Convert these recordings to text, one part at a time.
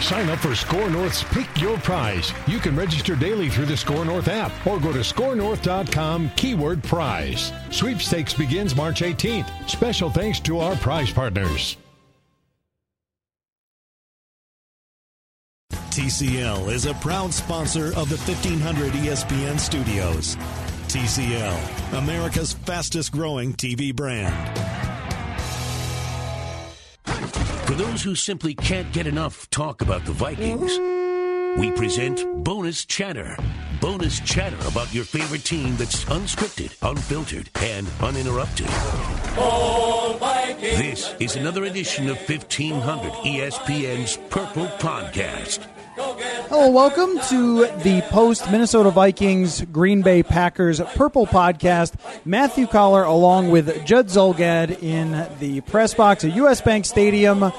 Sign up for SKOR North's Pick Your Prize. You can register daily through the SKOR North app or go to skornorth.com keyword prize. Sweepstakes begins March 18th. Special thanks to our prize partners. TCL is a proud sponsor of the 1500 ESPN studios. TCL, America's fastest growing TV brand. For those who simply can't get enough talk about the Vikings, we present Bonus Chatter. Bonus chatter about your favorite team that's unscripted, unfiltered, and uninterrupted. This is another edition of 1500 ESPN's Purple Podcast. Hello, welcome to the post Minnesota Vikings Green Bay Packers Purple Podcast. Matthew Coller along with Judd Zulgad in the press box at US Bank Stadium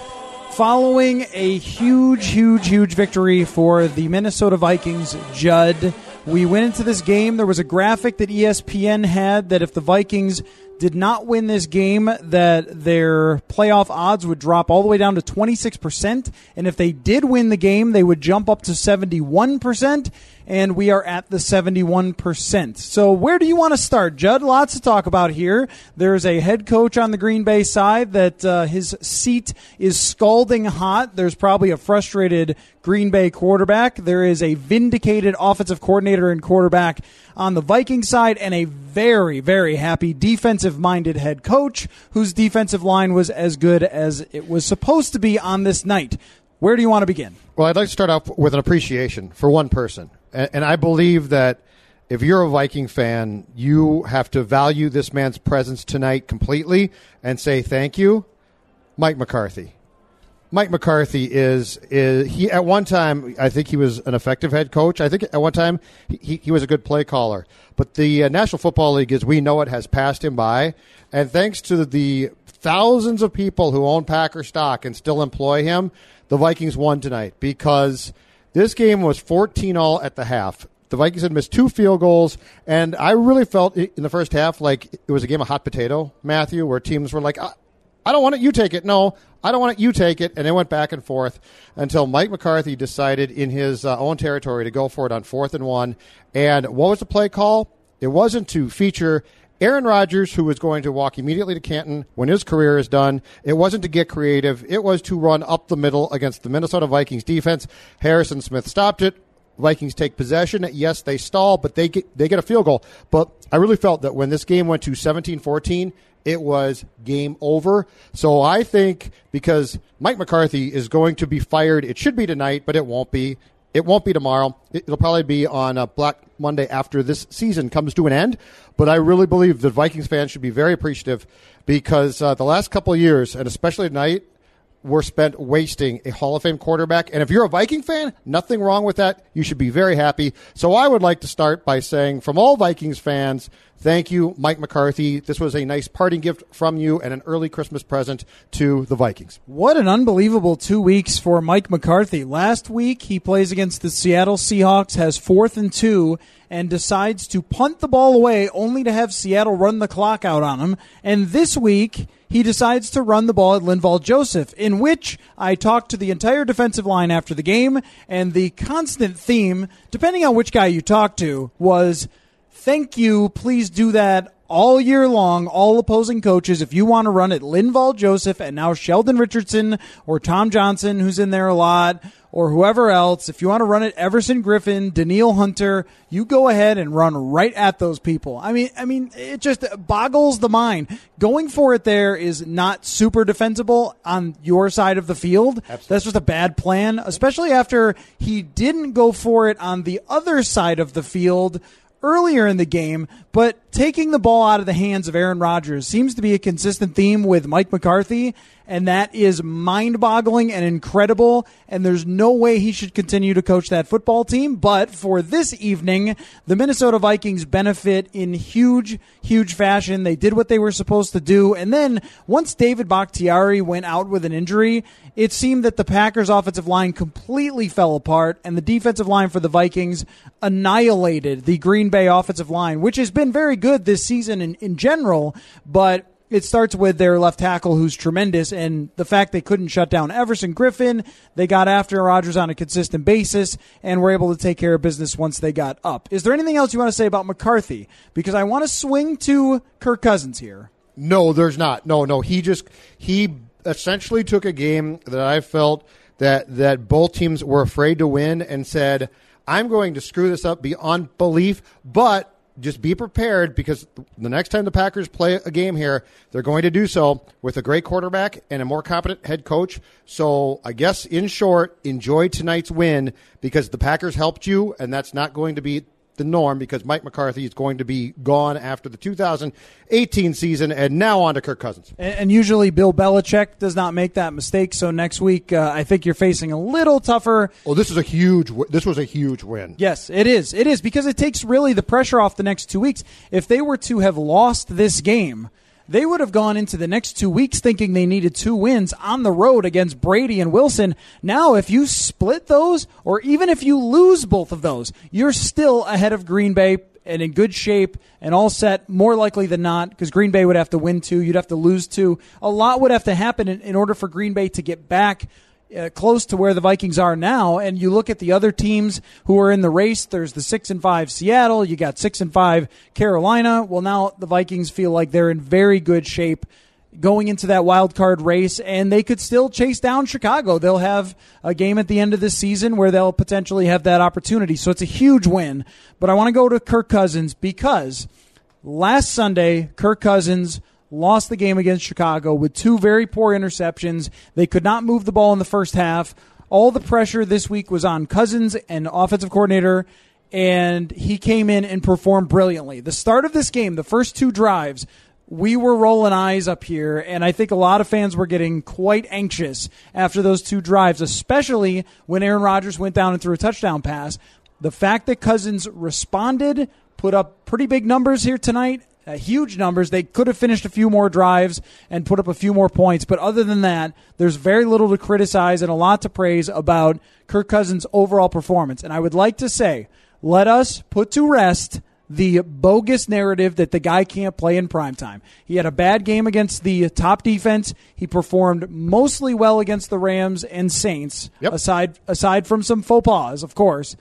following a huge, huge, huge victory for the Minnesota Vikings. Judd, we went into this game. There was a graphic that ESPN had that if the Vikings did not win this game, that their playoff odds would drop all the way down to 26%. And if they did win the game, they would jump up to 71%. And we are at the 71%. So where do you want to start, Judd? Lots to talk about here. There's a head coach on the Green Bay side that uh, his seat is scalding hot. There's probably a frustrated Green Bay quarterback. There is a vindicated offensive coordinator and quarterback on the Viking side, and a very, very happy defensive minded head coach whose defensive line was as good as it was supposed to be on this night. Where do you want to begin? Well, I'd like to start off with an appreciation for one person. And, and I believe that if you're a Viking fan, you have to value this man's presence tonight completely and say thank you, Mike McCarthy. Mike McCarthy is is he at one time I think he was an effective head coach. I think at one time he, he was a good play caller. But the uh, National Football League, as we know it, has passed him by. And thanks to the thousands of people who own Packer stock and still employ him, the Vikings won tonight because this game was 14 all at the half. The Vikings had missed two field goals, and I really felt in the first half like it was a game of hot potato, Matthew, where teams were like, I, I don't want it, you take it. No, I don't want it, you take it. And they went back and forth until Mike McCarthy decided in his uh, own territory to go for it on fourth and one. And what was the play call? It wasn't to feature Aaron Rodgers, who was going to walk immediately to Canton when his career is done. It wasn't to get creative. It was to run up the middle against the Minnesota Vikings defense. Harrison Smith stopped it. Vikings take possession. Yes, they stall, but they get, they get a field goal. But I really felt that when this game went to 17-14, it was game over. So I think because Mike McCarthy is going to be fired, it should be tonight, but it won't be. It won't be tomorrow. It'll probably be on uh, Black Monday after this season comes to an end. But I really believe that Vikings fans should be very appreciative because uh, the last couple years, and especially tonight, were spent wasting a Hall of Fame quarterback. And if you're a Viking fan, nothing wrong with that. You should be very happy. So I would like to start by saying, from all Vikings fans, thank you, Mike McCarthy. This was a nice parting gift from you and an early Christmas present to the Vikings. What an unbelievable two weeks for Mike McCarthy. Last week, he plays against the Seattle Seahawks, has fourth and two, and decides to punt the ball away only to have Seattle run the clock out on him. And this week, he decides to run the ball at Linval Joseph, in which I talked to the entire defensive line after the game, and the constant theme, depending on which guy you talk to, was thank you, please do that all year long, all opposing coaches, if you want to run it, Linval Joseph and now Sheldon Richardson or Tom Johnson, who's in there a lot, or whoever else, if you want to run it, Everson Griffen, Danielle Hunter, you go ahead and run right at those people. I mean, I mean, it just boggles the mind. Going for it there is not super defensible on your side of the field. Absolutely. That's just a bad plan, especially after he didn't go for it on the other side of the field earlier in the game, but taking the ball out of the hands of Aaron Rodgers seems to be a consistent theme with Mike McCarthy and that is mind boggling and incredible. And there's no way he should continue to coach that football team. But for this evening, the Minnesota Vikings benefit in huge, huge fashion. They did what they were supposed to do. And then once David Bakhtiari went out with an injury, it seemed that the Packers' offensive line completely fell apart, and the defensive line for the Vikings annihilated the Green Bay offensive line, which has been very good this season in, in general, but it starts with their left tackle, who's tremendous, and the fact they couldn't shut down Everson Griffen, They got after Rodgers on a consistent basis and were able to take care of business once they got up. Is there anything else you want to say about McCarthy? Because I want to swing to Kirk Cousins here. No, there's not. No, no. He just he essentially took a game that I felt that that both teams were afraid to win and said, "I'm going to screw this up beyond belief," but just be prepared because the next time the Packers play a game here, they're going to do so with a great quarterback and a more competent head coach. So I guess in short, enjoy tonight's win because the Packers helped you, and that's not going to be the norm because Mike McCarthy is going to be gone after the 2018 season, and now on to Kirk Cousins. And, and usually Bill Belichick does not make that mistake. So next week, uh, I think you're facing a little tougher. Oh, this is a huge. This was a huge win. Yes, it is. It is because it takes really the pressure off the next two weeks. If they were to have lost this game they would have gone into the next two weeks thinking they needed two wins on the road against Brady and Wilson. Now, if you split those, or even if you lose both of those, you're still ahead of Green Bay and in good shape and all set, more likely than not, because Green Bay would have to win two, you'd have to lose two. A lot would have to happen in, in order for Green Bay to get back uh, close to where the Vikings are now, and you look at the other teams who are in the race. There's the six and five Seattle. You got six and five Carolina. Well, now the Vikings feel like they're in very good shape going into that wild card race, and they could still chase down Chicago. They'll have a game at the end of this season where they'll potentially have that opportunity. So it's a huge win. But I want to go to Kirk Cousins because last Sunday, Kirk Cousins lost the game against Chicago with two very poor interceptions. They could not move the ball in the first half. All the pressure this week was on Cousins and offensive coordinator, and he came in and performed brilliantly. The start of this game, the first two drives, we were rolling eyes up here, and I think a lot of fans were getting quite anxious after those two drives, especially when Aaron Rodgers went down and threw a touchdown pass. The fact that Cousins responded, put up pretty big numbers here tonight, uh, huge numbers. They could have finished a few more drives and put up a few more points, but other than that, there's very little to criticize and a lot to praise about Kirk Cousins' overall performance. And I would like to say, let us put to rest the bogus narrative that the guy can't play in prime time. He had a bad game against the top defense. He performed mostly well against the Rams and Saints, yep. aside aside from some faux pas, of course.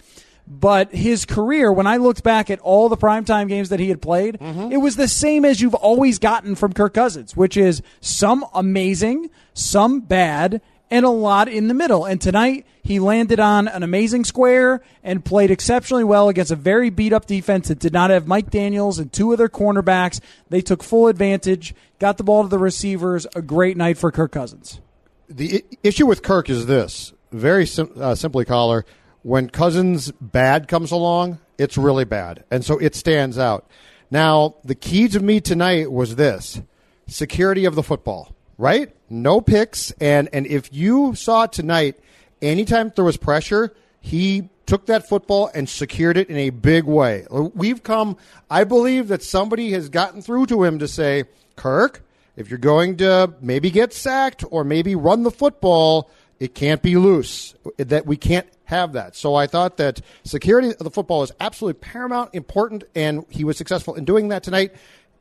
But his career, when I looked back at all the primetime games that he had played, mm-hmm. it was the same as you've always gotten from Kirk Cousins, which is some amazing, some bad, and a lot in the middle. And tonight, he landed on an amazing square and played exceptionally well against a very beat up defense that did not have Mike Daniels and two of their cornerbacks. They took full advantage, got the ball to the receivers. A great night for Kirk Cousins. The issue with Kirk is this very sim- uh, simply, Coller when Cousins bad comes along, it's really bad. And so it stands out. Now, the key to me tonight was this security of the football, right? No picks. And, and if you saw tonight, anytime there was pressure, he took that football and secured it in a big way. We've come, I believe that somebody has gotten through to him to say, Kirk, if you're going to maybe get sacked or maybe run the football, it can't be loose. That we can't have that. So I thought that security of the football is absolutely paramount, important, and he was successful in doing that tonight.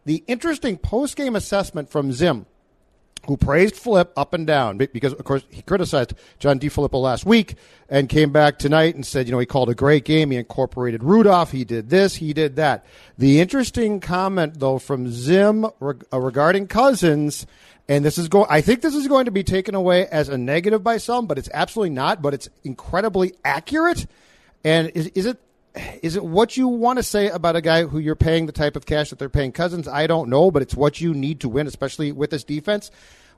The interesting post game assessment from Zim who praised Flip up and down because, of course, he criticized John DeFilippo last week and came back tonight and said, you know, he called a great game. He incorporated Rudolph. He did this. He did that. The interesting comment, though, from Zim uh, regarding Cousins, and this is going, I think this is going to be taken away as a negative by some, but it's absolutely not, but it's incredibly accurate. And is, is it is it what you want to say about a guy who you're paying the type of cash that they're paying Cousins? I don't know, but it's what you need to win, especially with this defense.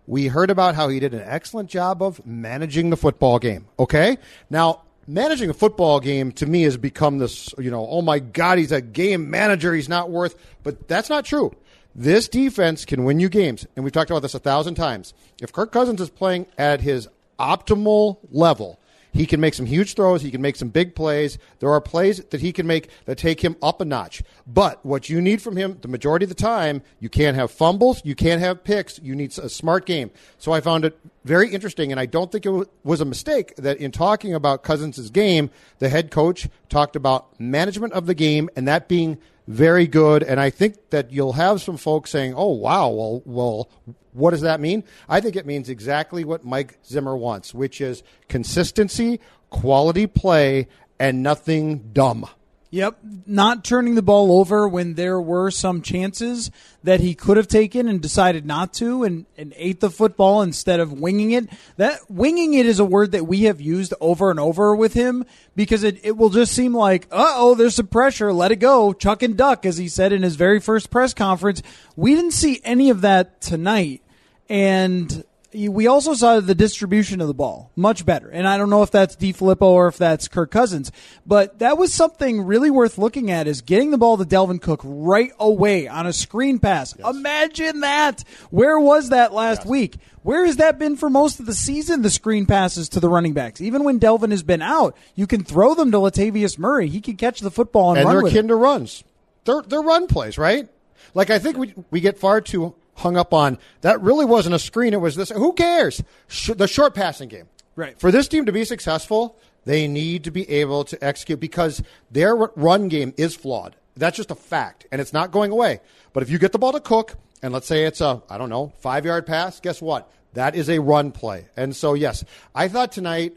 We heard about how he did an excellent job of managing the football game. Okay? Now, managing a football game to me has become this, you know, oh my God, he's a game manager. He's not worth, but that's not true. This defense can win you games. And we've talked about this a thousand times. If Kirk Cousins is playing at his optimal level, he can make some huge throws. He can make some big plays. There are plays that he can make that take him up a notch. But what you need from him, the majority of the time, you can't have fumbles. You can't have picks. You need a smart game. So I found it very interesting, and I don't think it was a mistake that in talking about Cousins' game, the head coach talked about management of the game and that being very good. And I think that you'll have some folks saying, "Oh, wow, well, well, what does that mean?" I think it means exactly what Mike Zimmer wants, which is consistency, quality play, and nothing dumb. Yep, not turning the ball over when there were some chances that he could have taken and decided not to and, and ate the football instead of winging it. That winging it is a word that we have used over and over with him because it, it will just seem like, uh oh, there's some pressure, let it go, chuck and duck, as he said in his very first press conference. We didn't see any of that tonight. And we also saw the distribution of the ball much better. And I don't know if that's DeFilippo or if that's Kirk Cousins, but that was something really worth looking at is getting the ball to Dalvin Cook right away on a screen pass. Yes. Imagine that. Where was that last yes. week? Where has that been for most of the season? The screen passes to the running backs. Even when Dalvin has been out, you can throw them to Latavius Murray. He can catch the football and, and run they're akin it. to runs. They're, they're run plays, right? Like I think we we get far too hung up on that really wasn't a screen. It was this. Who cares? Sh- the short passing game. Right. For this team to be successful, they need to be able to execute because their run game is flawed. That's just a fact, and it's not going away. But if you get the ball to Cook, and let's say it's a, I don't know, five yard pass, guess what? That is a run play. And so, yes, I thought tonight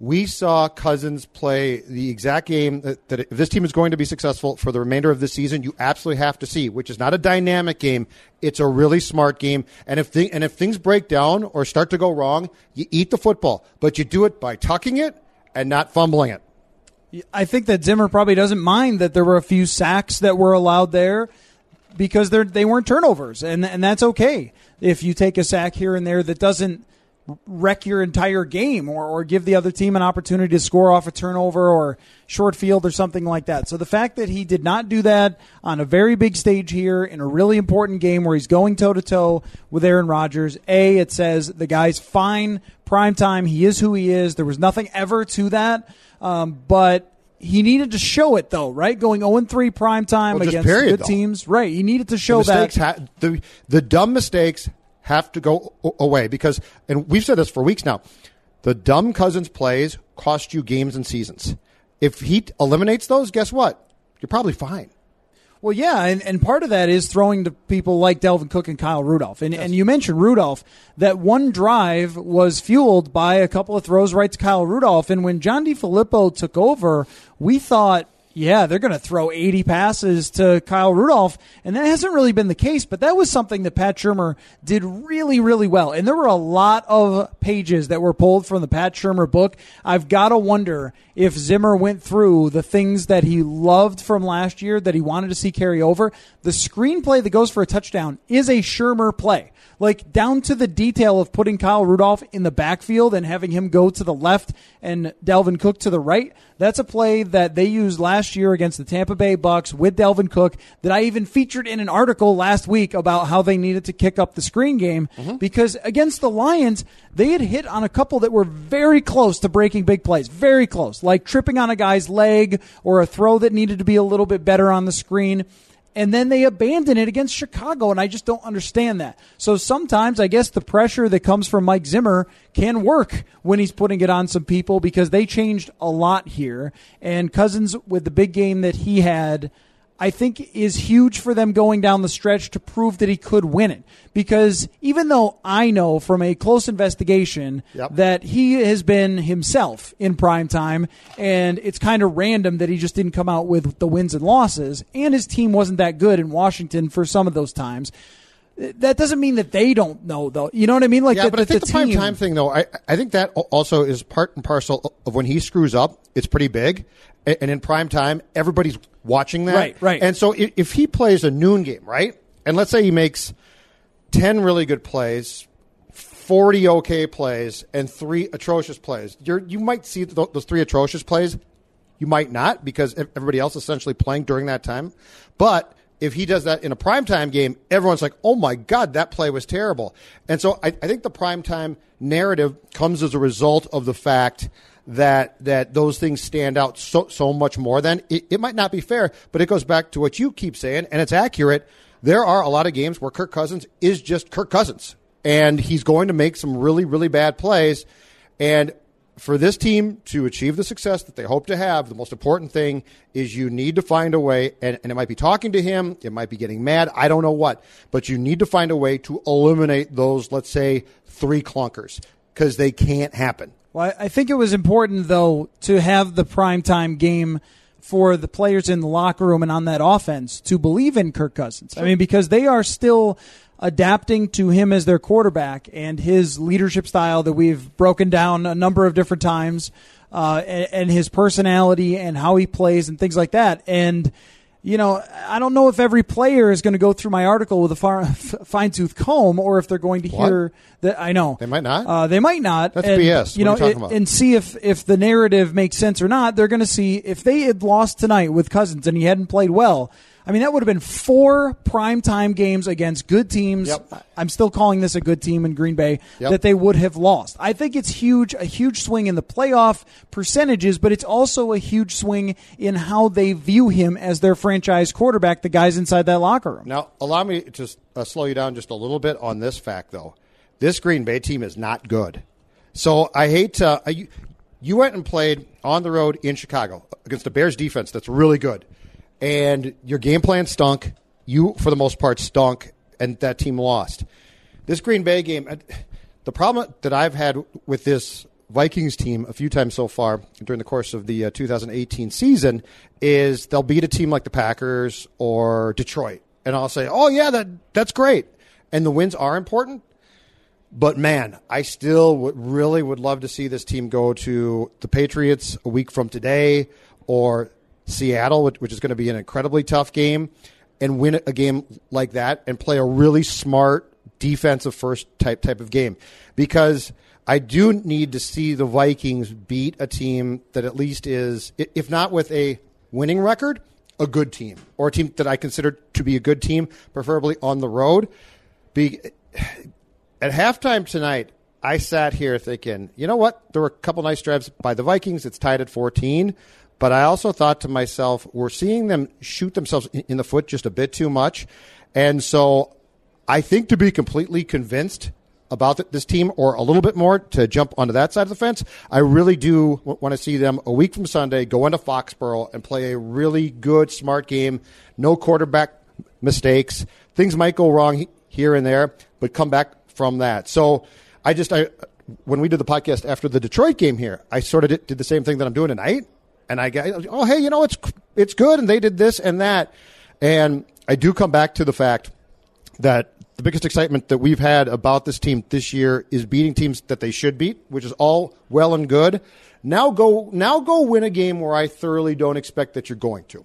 we saw Cousins play the exact game that, that, if this team is going to be successful for the remainder of the season, you absolutely have to see, which is not a dynamic game. It's a really smart game. And if, and if things break down or start to go wrong, you eat the football, but you do it by tucking it and not fumbling it. I think that Zimmer probably doesn't mind that there were a few sacks that were allowed there because they weren't turnovers, and, and that's okay. If you take a sack here and there that doesn't wreck your entire game or, or give the other team an opportunity to score off a turnover or short field or something like that. So the fact that he did not do that on a very big stage here in a really important game where he's going toe to toe with Aaron Rodgers, A, it says the guy's fine, prime time, he is who he is. There was nothing ever to that. Um, but he needed to show it though, right? Going 0 3 prime time well, against period, good though. teams. Right. He needed to show the that. Ha- the, the dumb mistakes have to go away because, and we've said this for weeks now, the dumb Cousins plays cost you games and seasons. If he eliminates those, guess what? You're probably fine. Well, yeah, and, and part of that is throwing to people like Dalvin Cook and Kyle Rudolph. And, yes. and you mentioned Rudolph. That one drive was fueled by a couple of throws right to Kyle Rudolph. And when John DeFilippo took over, we thought yeah, they're going to throw 80 passes to Kyle Rudolph. And that hasn't really been the case, but that was something that Pat Shurmur did really, really well. And there were a lot of pages that were pulled from the Pat Shurmur book. I've got to wonder if Zimmer went through the things that he loved from last year that he wanted to see carry over. The screenplay that goes for a touchdown is a Shurmur play like down to the detail of putting Kyle Rudolph in the backfield and having him go to the left and Dalvin Cook to the right. That's a play that they used last year against the Tampa Bay Bucks with Dalvin Cook that I even featured in an article last week about how they needed to kick up the screen game mm-hmm. because against the Lions, they had hit on a couple that were very close to breaking big plays, very close, like tripping on a guy's leg or a throw that needed to be a little bit better on the screen and then they abandon it against Chicago, and I just don't understand that. So sometimes I guess the pressure that comes from Mike Zimmer can work when he's putting it on some people because they changed a lot here. And Cousins, with the big game that he had, I think is huge for them going down the stretch to prove that he could win it. Because even though I know from a close investigation Yep. that he has been himself in prime time, and it's kind of random that he just didn't come out with the wins and losses, and his team wasn't that good in Washington for some of those times. That doesn't mean that they don't know, though. You know what I mean? Like, Yeah, that- but I think the, prime team- time thing, though, I, I think that also is part and parcel of when he screws up. It's pretty big, and in prime time, everybody's watching that. Right, right. And so if, he plays a noon game, right, and let's say he makes ten really good plays, forty okay plays, and three atrocious plays, you're, you might see th- those three atrocious plays. You might not because everybody else is essentially playing during that time. But if he does that in a primetime game, everyone's like, oh my God, that play was terrible. And so I, I think the primetime narrative comes as a result of the fact that that those things stand out so so much more than it, it might not be fair, but it goes back to what you keep saying, and it's accurate. There are a lot of games where Kirk Cousins is just Kirk Cousins, and he's going to make some really, really bad plays. And for this team to achieve the success that they hope to have, the most important thing is you need to find a way, and, and it might be talking to him, it might be getting mad, I don't know what, but you need to find a way to eliminate those, let's say, three clunkers, because they can't happen. Well, I I think it was important though to have the primetime game for the players in the locker room and on that offense to believe in Kirk Cousins. I mean, because they are still adapting to him as their quarterback and his leadership style that we've broken down a number of different times, uh, and, and his personality and how he plays and things like that. And you know, I don't know if every player is going to go through my article with a far, fine tooth comb, or if they're going to What? hear that. I know They might not? Uh, they might not. That's and, BS. You What know, you it- and see if if the narrative makes sense or not. They're going to see if they had lost tonight with Cousins and he hadn't played well. I mean, that would have been four primetime games against good teams. Yep. I'm still calling this a good team in Green Bay Yep. that they would have lost. I think it's huge, a huge swing in the playoff percentages, but it's also a huge swing in how they view him as their franchise quarterback. The guys inside that locker room. Now, allow me to uh, slow you down just a little bit on this fact, though. This Green Bay team is not good. So I hate to. Uh, you, you went and played on the road in Chicago against the Bears defense that's really good. And your game plan stunk. You, for the most part, stunk, and that team lost. This Green Bay game, uh, the problem that I've had with this Vikings team a few times so far during the course of the uh, 2018 season is they'll beat a team like the Packers or Detroit, and I'll say, "Oh yeah, that that's great," and the wins are important. But man, I still would really would love to see this team go to the Patriots a week from today, or Seattle, which, which is going to be an incredibly tough game, and win a game like that and play a really smart defensive first type type of game, because I do need to see the Vikings beat a team that at least is, if not with a winning record, a good team or a team that I consider to be a good team, preferably on the road. Be, at halftime tonight, I sat here thinking, you know what? There were a couple nice drives by the Vikings. It's tied at 14. But I also thought to myself, we're seeing them shoot themselves in the foot just a bit too much. And so I think to be completely convinced about this team or a little bit more to jump onto that side of the fence, I really do want to see them a week from Sunday go into Foxborough and play a really good, smart game. No quarterback mistakes. Things might go wrong here and there, but come back from that. So I just, I, when we did the podcast after the Detroit game here, I sort of did, did the same thing that I'm doing tonight. And I get, oh, hey, you know, it's, it's good. And they did this and that. And I do come back to the fact that the biggest excitement that we've had about this team this year is beating teams that they should beat, which is all well and good. Now go, now go win a game where I thoroughly don't expect that you're going to.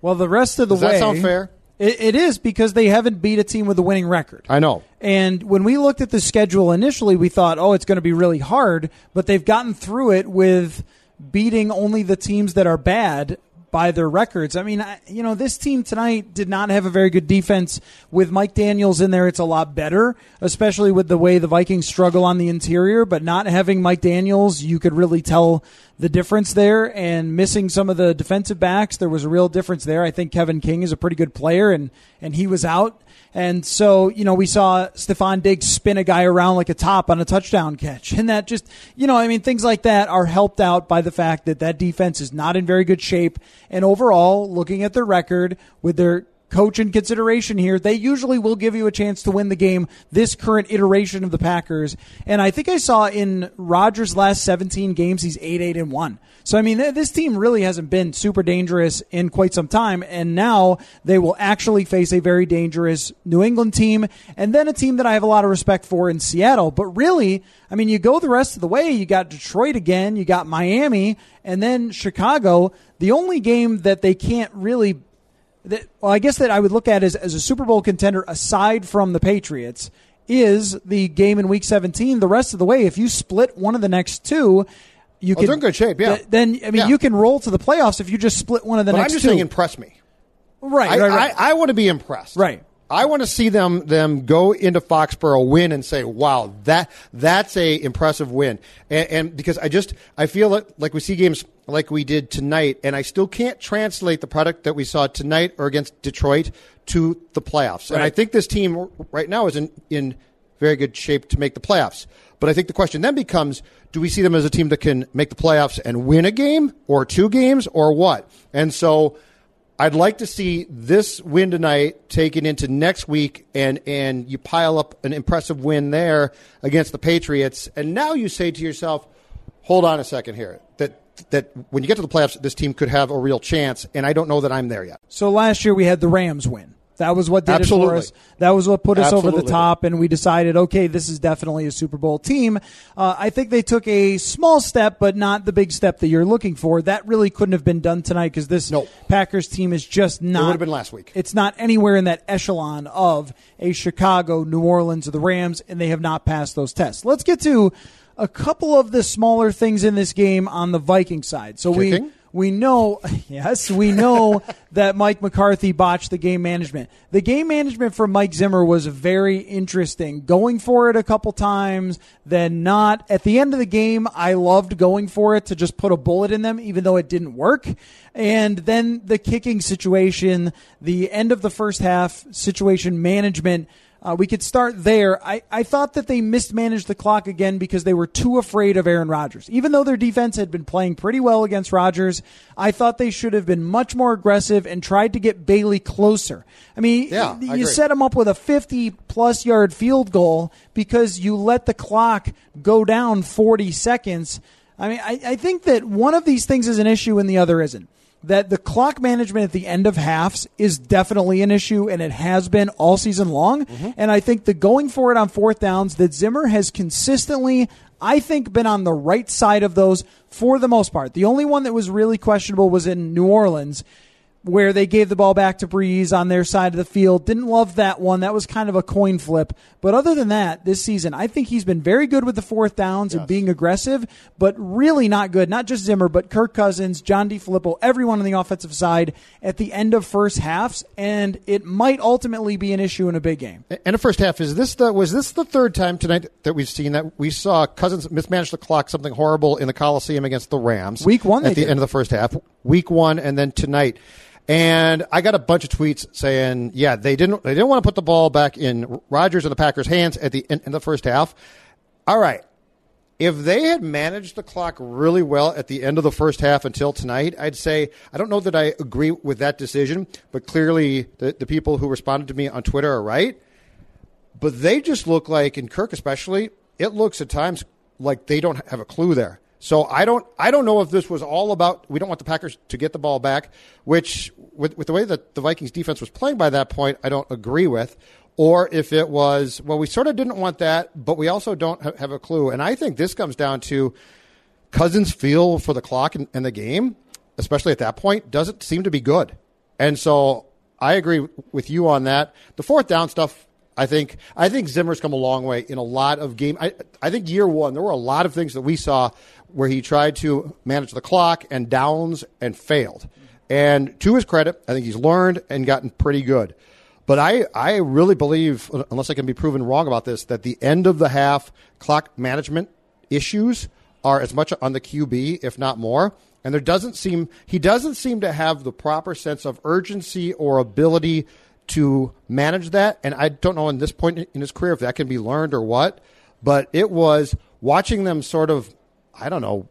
Well, the rest of the Does way that sound fair? It, it is because they haven't beat a team with a winning record. I know. And when we looked at the schedule initially, we thought, oh, it's going to be really hard, but they've gotten through it with beating only the teams that are bad by their records. I mean, I, you know, this team tonight did not have a very good defense. With Mike Daniels in there, it's a lot better, especially with the way the Vikings struggle on the interior. But not having Mike Daniels, you could really tell the difference there. And missing some of the defensive backs, there was a real difference there. I think Kevin King is a pretty good player, and and he was out. And so, you know, we saw Stefon Diggs spin a guy around like a top on a touchdown catch. And that just, you know, I mean, things like that are helped out by the fact that that defense is not in very good shape And overall, looking at their record with their coach in consideration here, they usually will give you a chance to win the game this current iteration of the Packers. And I think I saw in Rodgers' last 17 games, he's 8 8 and 1. So, I mean, this team really hasn't been super dangerous in quite some time. And now they will actually face a very dangerous New England team and then a team that I have a lot of respect for in Seattle. But really, I mean, you go the rest of the way, you got Detroit again, you got Miami, and then Chicago. The only game that they can't really that, well, I guess that I would look at as, as a Super Bowl contender aside from the Patriots is the game in Week 17. The rest of the way, if you split one of the next two, you oh, can. They're in good shape. Yeah. Th- then I mean, yeah. you can roll to the playoffs if you just split one of the but next I'm just two. saying, impress me. Right. I, right, right. I, I want to be impressed. Right. I want to see them them go into Foxborough, win, and say, "Wow, that that's a impressive win." And, and because I just I feel like, like we see games like we did tonight, and I still can't translate the product that we saw tonight or against Detroit to the playoffs. And I think this team right now is in in very good shape to make the playoffs. But I think the question then becomes: Do we see them as a team that can make the playoffs and win a game, or two games, or what? And so. I'd like to see this win tonight taken into next week, and and you pile up an impressive win there against the Patriots, and now you say to yourself, "Hold on a second here. That that when you get to the playoffs, this team could have a real chance." And I don't know that I'm there yet. So last year we had the Rams win. That was what did Absolutely. it for us. That was what put us over the top, and we decided, okay, this is definitely a Super Bowl team. Uh, I think they took a small step, but not the big step that you're looking for. That really couldn't have been done tonight because this. Packers team is just not. It would have been last week. It's not anywhere in that echelon of a Chicago, New Orleans, or the Rams, and they have not passed those tests. Let's get to a couple of the smaller things in this game on the Viking side. So Kicking? we we know, yes, we know that Mike McCarthy botched the game management. The game management for Mike Zimmer was very interesting. Going for it a couple times, then not. At the end of the game, I loved going for it to just put a bullet in them, even though it didn't work. And then the kicking situation, the end of the first half situation management. Uh, we could start there. I, I thought that they mismanaged the clock again because they were too afraid of Aaron Rodgers. Even though their defense had been playing pretty well against Rodgers, I thought they should have been much more aggressive and tried to get Bailey closer. I mean, Yeah, you agree. set him up with a 50 plus yard field goal because you let the clock go down 40 seconds. I mean, I, I think that one of these things is an issue and the other isn't that the clock management at the end of halves is definitely an issue, and it has been all season long. Mm-hmm. And I think the going for it on fourth downs that Zimmer has consistently, I think, been on the right side of those for the most part. The only one that was really questionable was in New Orleans. Where they gave the ball back to Brees on their side of the field. Didn't love that one. That was kind of a coin flip. But other than that, this season, I think he's been very good with the fourth downs and being aggressive, but really not good. Not just Zimmer, but Kirk Cousins, John DeFilippo, everyone on the offensive side at the end of first halves. And it might ultimately be an issue in a big game. And a first half is this the was this the third time tonight that we've seen that we saw Cousins mismanage the clock something horrible in the Coliseum against the Rams. Week one at the did. end of the first half. Week one and then tonight. And I got a bunch of tweets saying, yeah, they didn't they didn't want to put the ball back in Rodgers and the Packers' hands at the end in the first half. All right. If they had managed the clock really well at the end of the first half until tonight, I'd say I don't know that I agree with that decision, but clearly the, the people who responded to me on Twitter are right but they just look like, in Kirk especially, it looks at times like they don't have a clue there. So I don't, I don't know if this was all about we don't want the Packers to get the ball back, which with, with the way that the Vikings defense was playing by that point, I don't agree with, or if it was well, we sort of didn't want that, but we also don't ha- have a clue. And I think this comes down to Cousins' feel for the clock and, and the game, especially at that point, doesn't seem to be good. And so I agree with you on that. The fourth down stuff, I think I think Zimmer's come a long way in a lot of game. I, I think year one there were a lot of things that we saw where he tried to manage the clock and downs and failed. And to his credit, I think he's learned and gotten pretty good. But I, I really believe, unless I can be proven wrong about this, that the end of the half clock management issues are as much on the QB, if not more. And there doesn't seem he doesn't seem to have the proper sense of urgency or ability to manage that. And I don't know in this point in his career if that can be learned or what. But it was watching them sort of, I don't know,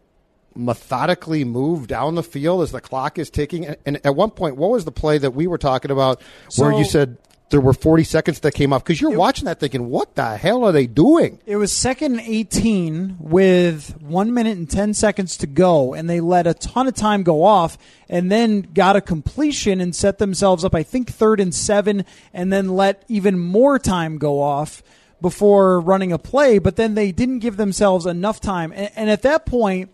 methodically move down the field as the clock is ticking. And, and at one point, what was the play that we were talking about where you said there were 40 seconds that came off? Because you're watching that thinking, what the hell are they doing? It was second and 18 with one minute and 10 seconds to go, and they let a ton of time go off and then got a completion and set themselves up, I think, third and seven, and then let even more time go off before running a play. But then they didn't give themselves enough time. And, and at that point,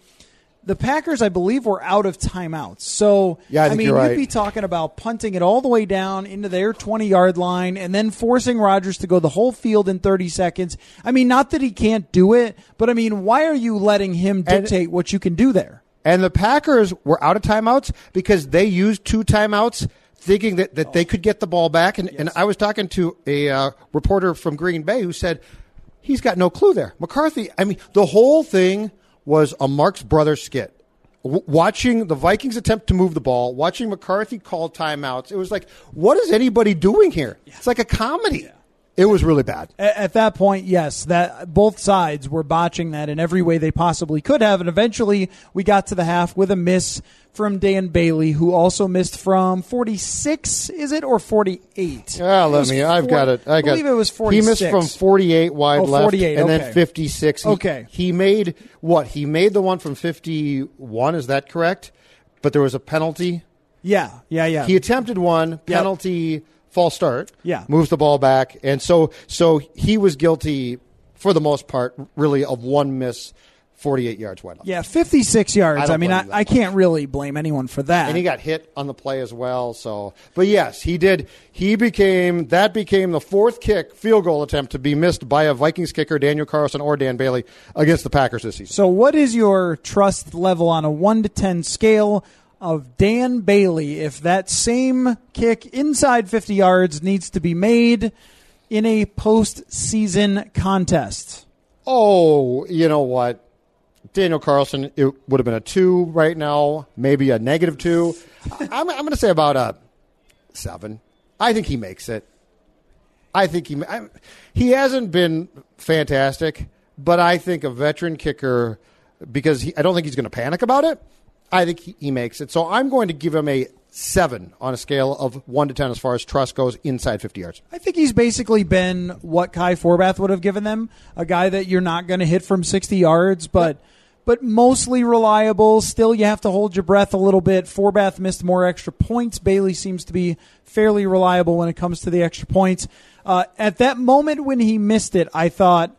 the Packers, I believe, were out of timeouts. So, Yeah, I think mean, right. you'd be talking about punting it all the way down into their 20 yard line and then forcing Rodgers to go the whole field in 30 seconds. I mean, not that he can't do it, but I mean, why are you letting him dictate what you can do there? And the Packers were out of timeouts because they used two timeouts thinking that, that they could get the ball back. And, and I was talking to a uh, reporter from Green Bay who said he's got no clue there. McCarthy, I mean, the whole thing was a Marx Brothers skit. W- watching the Vikings attempt to move the ball, watching McCarthy call timeouts, it was like, what is anybody doing here? It's like a comedy. It was really bad. A- At that point, yes, that both sides were botching that in every way they possibly could have, and eventually we got to the half with a miss from Dan Bailey, who also missed from 46, is it or 48? Ah, It let was me. I've got it. I, I got believe it was He missed from 48 wide Oh, left, 48, and okay. then 56. He- Okay. He made what? He made the one from 51. Is that correct? But there was a penalty. Yeah, yeah, yeah. He attempted one penalty, false start. Yeah. moves the ball back, and so so he was guilty for the most part, really, of one miss, 48 yards wide yeah, 56 yards. I I, mean, I. I can't really blame anyone for that. and he got hit on the play as well. So, but yes, he did. He became that became the fourth kick field goal attempt to be missed by a Vikings kicker, Daniel Carlson or Dan Bailey, against the Packers this season. So, what is your trust level on a 1 to 10 scale of Dan Bailey if that same kick inside 50 yards needs to be made in a postseason contest? Oh, you know what? Daniel Carlson, it would have been a two right now, maybe a negative two. I'm, I'm going to say about a seven. I think he makes it. I think he I'm, he hasn't been fantastic, but I think a veteran kicker because he, I don't think he's going to panic about it. I think he, he makes it. So I'm going to give him a seven on a scale of one to ten as far as trust goes inside 50 yards. I think he's basically been what Kai Forbath would have given them a guy that you're not going to hit from 60 yards, but. But mostly reliable. Still, you have to hold your breath a little bit. Forbath missed more extra points. Bailey seems to be fairly reliable when it comes to the extra points. Uh, at that moment when he missed it, I thought,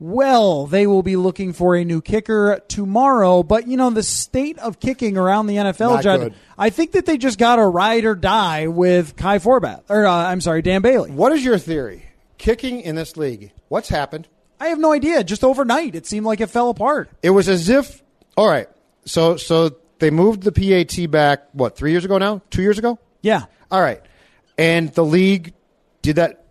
well, they will be looking for a new kicker tomorrow. But, you know, the state of kicking around the NFL, Not Judd, good. I think that they just got to ride or die with Kai Forbath. Or, uh, I'm sorry, Dan Bailey. What is your theory? Kicking in this league, what's happened? I have no idea. Just overnight, it seemed like it fell apart. It was as if, all right, so so they moved the PAT back, what, three years ago now? Two years ago? Yeah. All right. And the league did that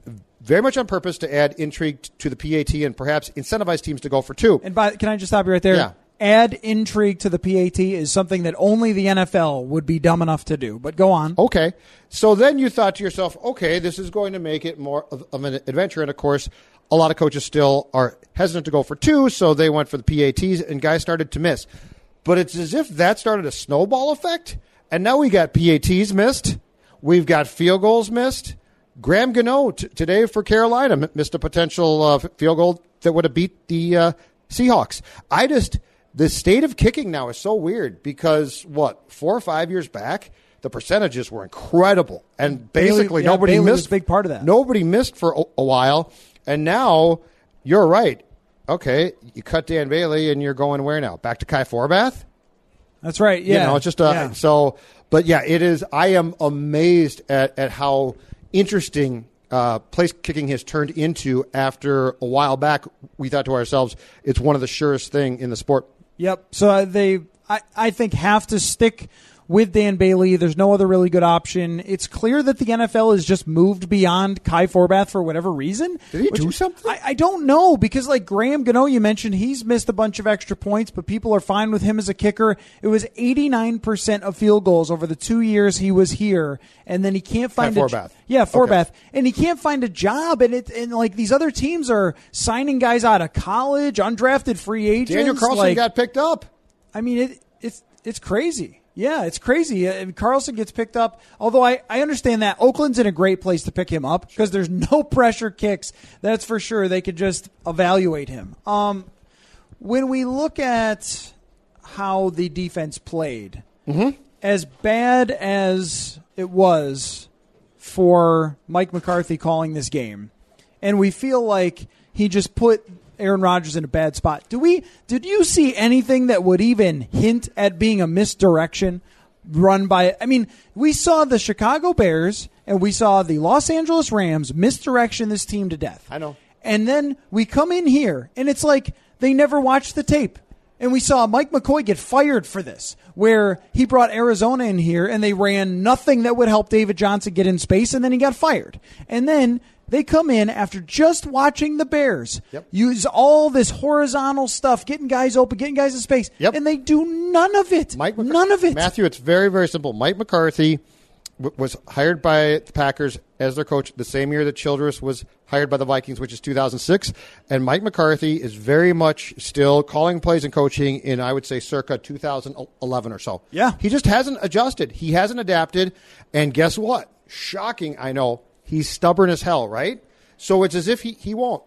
very much on purpose to add intrigue to the PAT and perhaps incentivize teams to go for two. And by, can I just stop you right there? Yeah. Add intrigue to the PAT is something that only the NFL would be dumb enough to do. But go on. Okay. So then you thought to yourself, okay, this is going to make it more of, of an adventure. And of course, a lot of coaches still are hesitant to go for two, so they went for the PATs, and guys started to miss. But it's as if that started a snowball effect. And now we got PATs missed. We've got field goals missed. Graham Gano t- today for Carolina missed a potential uh, field goal that would have beat the uh, Seahawks. I just the state of kicking now is so weird because what four or five years back the percentages were incredible and Bailey- basically yeah, nobody Bailey missed a big part of that. Nobody missed for a, a while, and now you're right. Okay, you cut Dan Bailey and you're going where now? Back to Kai Forbath? That's right. Yeah. You know, it's just uh, Yeah. so. But yeah, it is. I am amazed at at how interesting uh, place kicking has turned into. After a while back, we thought to ourselves, it's one of the surest thing in the sport. Yep. So uh, they, I, I think, have to stick with Dan Bailey. There's no other really good option. It's clear that the NFL has just moved beyond Kai Forbath for whatever reason. Did he do something? I, I don't know because, like Graham Gano, you mentioned he's missed a bunch of extra points, but people are fine with him as a kicker. It was 89% of field goals over the two years he was here, and then he can't find a Forbath. yeah Okay. Forbath, and he can't find a job, and it and like these other teams are signing guys out of college, undrafted free agents. Daniel Carlson like, got picked up. I mean, it, it's it's crazy. Yeah, it's crazy. Uh, Carlson gets picked up. Although I, I understand that Oakland's in a great place to pick him up because there's no pressure kicks. That's for sure. They could just evaluate him. Um, when we look at how the defense played, Mm-hmm. as bad as it was for Mike McCarthy calling this game, and we feel like he just put Aaron Rodgers in a bad spot. Do we? Did you see anything that would even hint at being a misdirection run by? I mean, we saw the Chicago Bears and we saw the Los Angeles Rams misdirection this team to death. I know. And then we come in here, and it's like they never watched the tape. And we saw Mike McCoy get fired for this, where he brought Arizona in here and they ran nothing that would help David Johnson get in space, and then he got fired. And then they come in after just watching the Bears Yep. use all this horizontal stuff, getting guys open, getting guys in space, Yep. and they do none of it. Mike none of it. Matthew, it's very, very simple. Mike McCarthy w- was hired by the Packers as their coach the same year that Childress was hired by the Vikings, which is 2006. And Mike McCarthy is very much still calling plays and coaching in, I would say, circa 2011 or so. Yeah. He just hasn't adjusted. He hasn't adapted. And guess what? Shocking, I know. He's stubborn as hell, right? So it's as if he, he won't.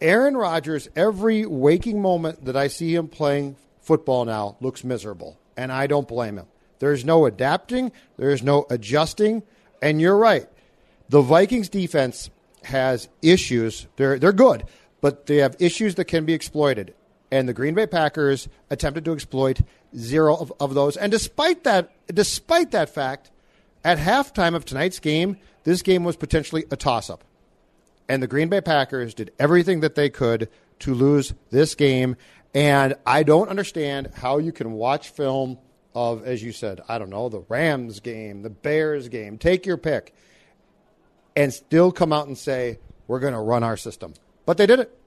Aaron Rodgers, every waking moment that I see him playing football now, looks miserable. And I don't blame him. There's no adapting, there's no adjusting. And you're right. The Vikings defense has issues. They're, they're good, but they have issues that can be exploited. And the Green Bay Packers attempted to exploit zero of, of those. And despite that, despite that fact, at halftime of tonight's game, this game was potentially a toss up. And the Green Bay Packers did everything that they could to lose this game. And I don't understand how you can watch film of, as you said, I don't know, the Rams game, the Bears game, take your pick, and still come out and say, we're going to run our system. But they did it.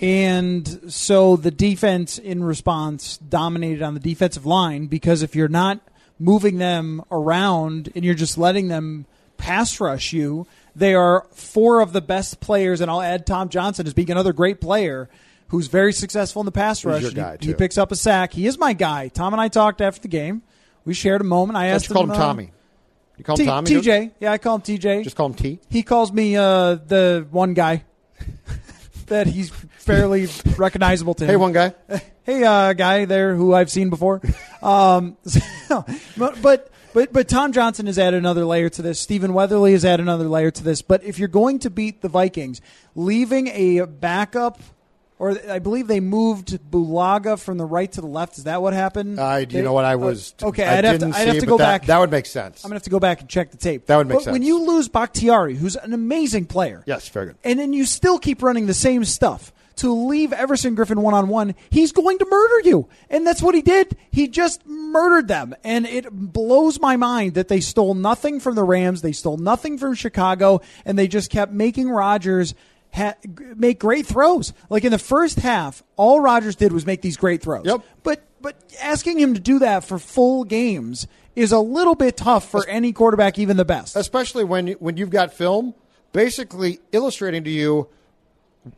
And so the defense, in response, dominated on the defensive line because if you're not moving them around and you're just letting them pass rush you, they are four of the best players. And I'll add Tom Johnson as being another great player who's very successful in the pass rush. He- guy, he, too. picks up a sack. He is my guy. Tom and I talked after the game. We shared a moment. I asked you call him uh, Tommy? You call him T- Tommy? TJ. Yeah, I call him TJ. Just call him T. He calls me uh, the one guy that he's fairly recognizable to him. Hey, one guy. hey, uh, guy there who I've seen before. Um, so- but, but but Tom Johnson has added another layer to this. Stephen Weatherly has added another layer to this. But if you're going to beat the Vikings, leaving a backup. Or I believe they moved Bulaga from the right to the left. Is that what happened? I, you They- know what? I uh, was. okay. I I'd have to. I'd have to go that, back. That would make sense. I'm gonna have to go back and check the tape. That would make but When you lose Bakhtiari, who's an amazing player, Yes, very good. and then you still keep running the same stuff to leave Everson Griffen one on one, he's going to murder you. And that's what he did. He just murdered them. And it blows my mind that they stole nothing from the Rams, they stole nothing from Chicago, and they just kept making Rodgers. Ha- make great throws. Like in the first half, all Rodgers did was make these great throws. Yep. But but asking him to do that for full games is a little bit tough for any quarterback, even the best. especially when when you've got film basically illustrating to you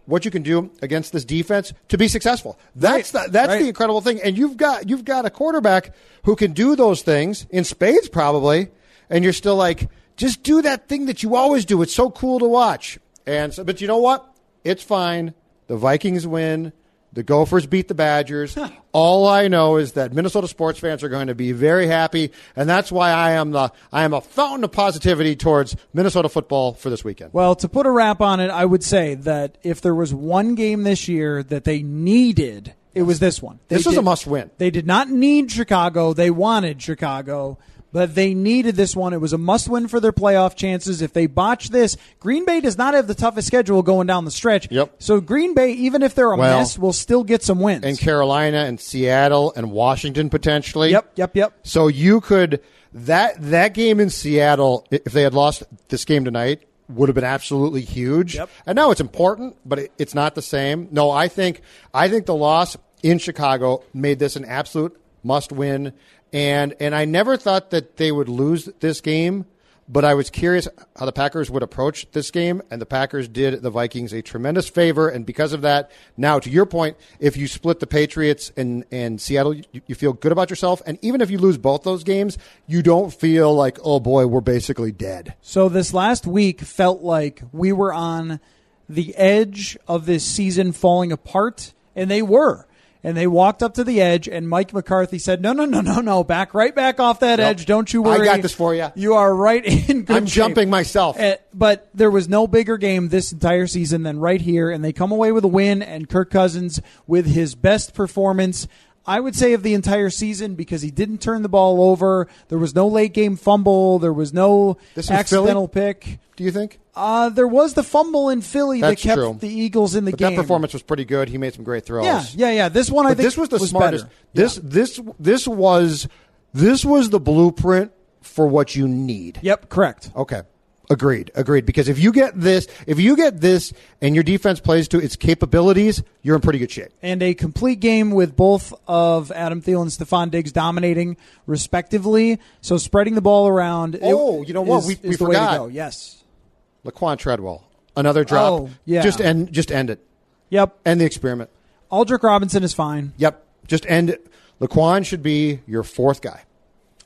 what you can do against this defense to be successful. That's Right. the, that's Right. the incredible thing. And you've got you've got a quarterback who can do those things in spades probably, and you're still like, just do that thing that you always do. It's so cool to watch. And so, but you know what? It's fine. The Vikings win. The Gophers beat the Badgers. All I know is that Minnesota sports fans are going to be very happy, and that's why I am the I am a fountain of positivity towards Minnesota football for this weekend. Well, to put a wrap on it, I would say that if there was one game this year that they needed, it was this one. They This was did- a must-win. They did not need Chicago. They wanted Chicago, but they needed this one. It was a must win for their playoff chances. If they botch this, Green Bay does not have the toughest schedule going down the stretch. Yep. So Green Bay, even if they're a Well, mess, will still get some wins. and Carolina and Seattle and Washington potentially. Yep, yep, yep. So you could that that game in Seattle, if they had lost this game tonight, would have been absolutely huge. Yep. And now it's important, but it, it's not the same. No, I think I think the loss in Chicago made this an absolute must win. And and I never thought that they would lose this game, but I was curious how the Packers would approach this game, and the Packers did the Vikings a tremendous favor. And because of that, now to your point, if you split the Patriots and, and Seattle, you, you feel good about yourself. And even if you lose both those games, you don't feel like, oh boy, we're basically dead. So this last week felt like we were on the edge of this season falling apart, and they were and they walked up to the edge, and Mike McCarthy said, "No, no, no, no, no, back right back off that nope. edge. Don't you worry. I got this for you. You are right in good I'm shape. jumping myself. Uh, but there was no bigger game this entire season than right here, and they come away with a win. And Kirk Cousins with his best performance. I would say of the entire season because he didn't turn the ball over. There was no late game fumble. There was no this accidental pick. Do you think? Uh, there was the fumble in Philly That's that kept true. the Eagles in the but game. That performance was pretty good. He made some great throws. Yeah, yeah, yeah. This one, but I think, this was the was smartest. Better. This, yeah. this, this was, this was the blueprint for what you need. Yep, correct. Okay. Agreed. Agreed. Because if you get this, if you get this, and your defense plays to its capabilities, you're in pretty good shape. And a complete game with both of Adam Thielen and Stefon Diggs dominating, respectively. So spreading the ball around. Oh, you know what? Is, we is we the forgot. Way to go. Yes. Laquan Treadwell, another drop. Oh, yeah. Just end. Just end it. Yep. End the experiment. Aldrick Robinson is fine. Yep. Just end it. Laquan should be your fourth guy.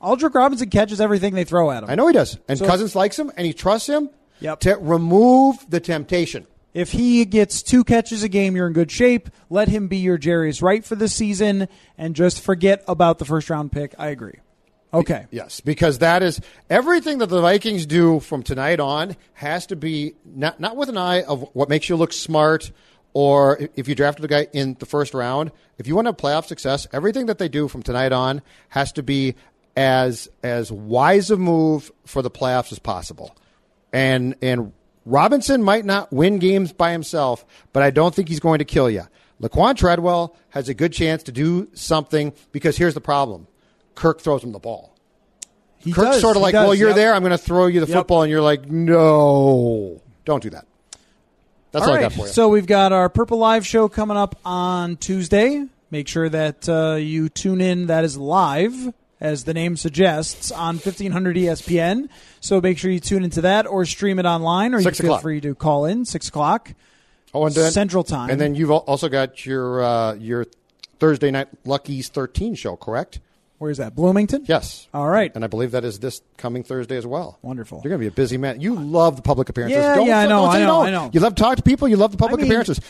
Aldrick Robinson catches everything they throw at him. I know he does, and So- Cousins likes him, and he trusts him. Yep. To remove the temptation. If he gets two catches a game, you're in good shape. Let him be your Jarius Wright for the season, and just forget about the first round pick. I agree. Okay. Yes, because that is everything that the Vikings do from tonight on has to be not not with an eye of what makes you look smart or if you drafted a guy in the first round. If you want to have playoff success, everything that they do from tonight on has to be as as wise a move for the playoffs as possible. And and Robinson might not win games by himself, but I don't think he's going to kill you. Laquan Treadwell has a good chance to do something because here's the problem. Kirk throws him the ball. He Kirk's does. sort of like, does. well, you're Yep. there. I'm going to throw you the Yep. football, and you're like, no, don't do that. That's all, all I got for you. So we've got our Purple Live show coming up on Tuesday. Make sure that uh, you tune in. That is live, as the name suggests, on 1500 ESPN. So make sure you tune into that or stream it online, or Six you feel o'clock. free to call in six o'clock oh, and then, Central Time. and then you've also got your uh, your Thursday night Lucky's 13 show, correct? where's that? Bloomington. Yes. All right. And I believe that is this coming Thursday as well. Wonderful. You're going to be a busy man. You love the public appearances. Yeah, don't, yeah, I know, I know. I know. You love to talk to people. You love the public I mean- appearances.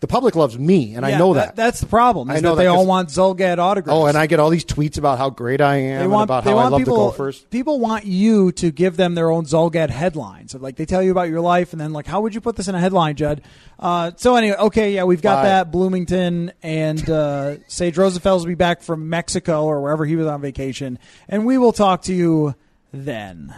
The public loves me, and I know that. That's the problem. I know that they all want Zulgad autographs. Oh, and I get all these tweets about how great I am They and want, about they how I love people, the golfers. People want you to give them their own Zulgad headlines. Like they tell you about your life, and then like, how would you put this in a headline, Judd? Uh, so anyway, okay, yeah, we've got Bye. that. Bloomington and uh, Sage Roosevelt will be back from Mexico or wherever he was on vacation, and we will talk to you then.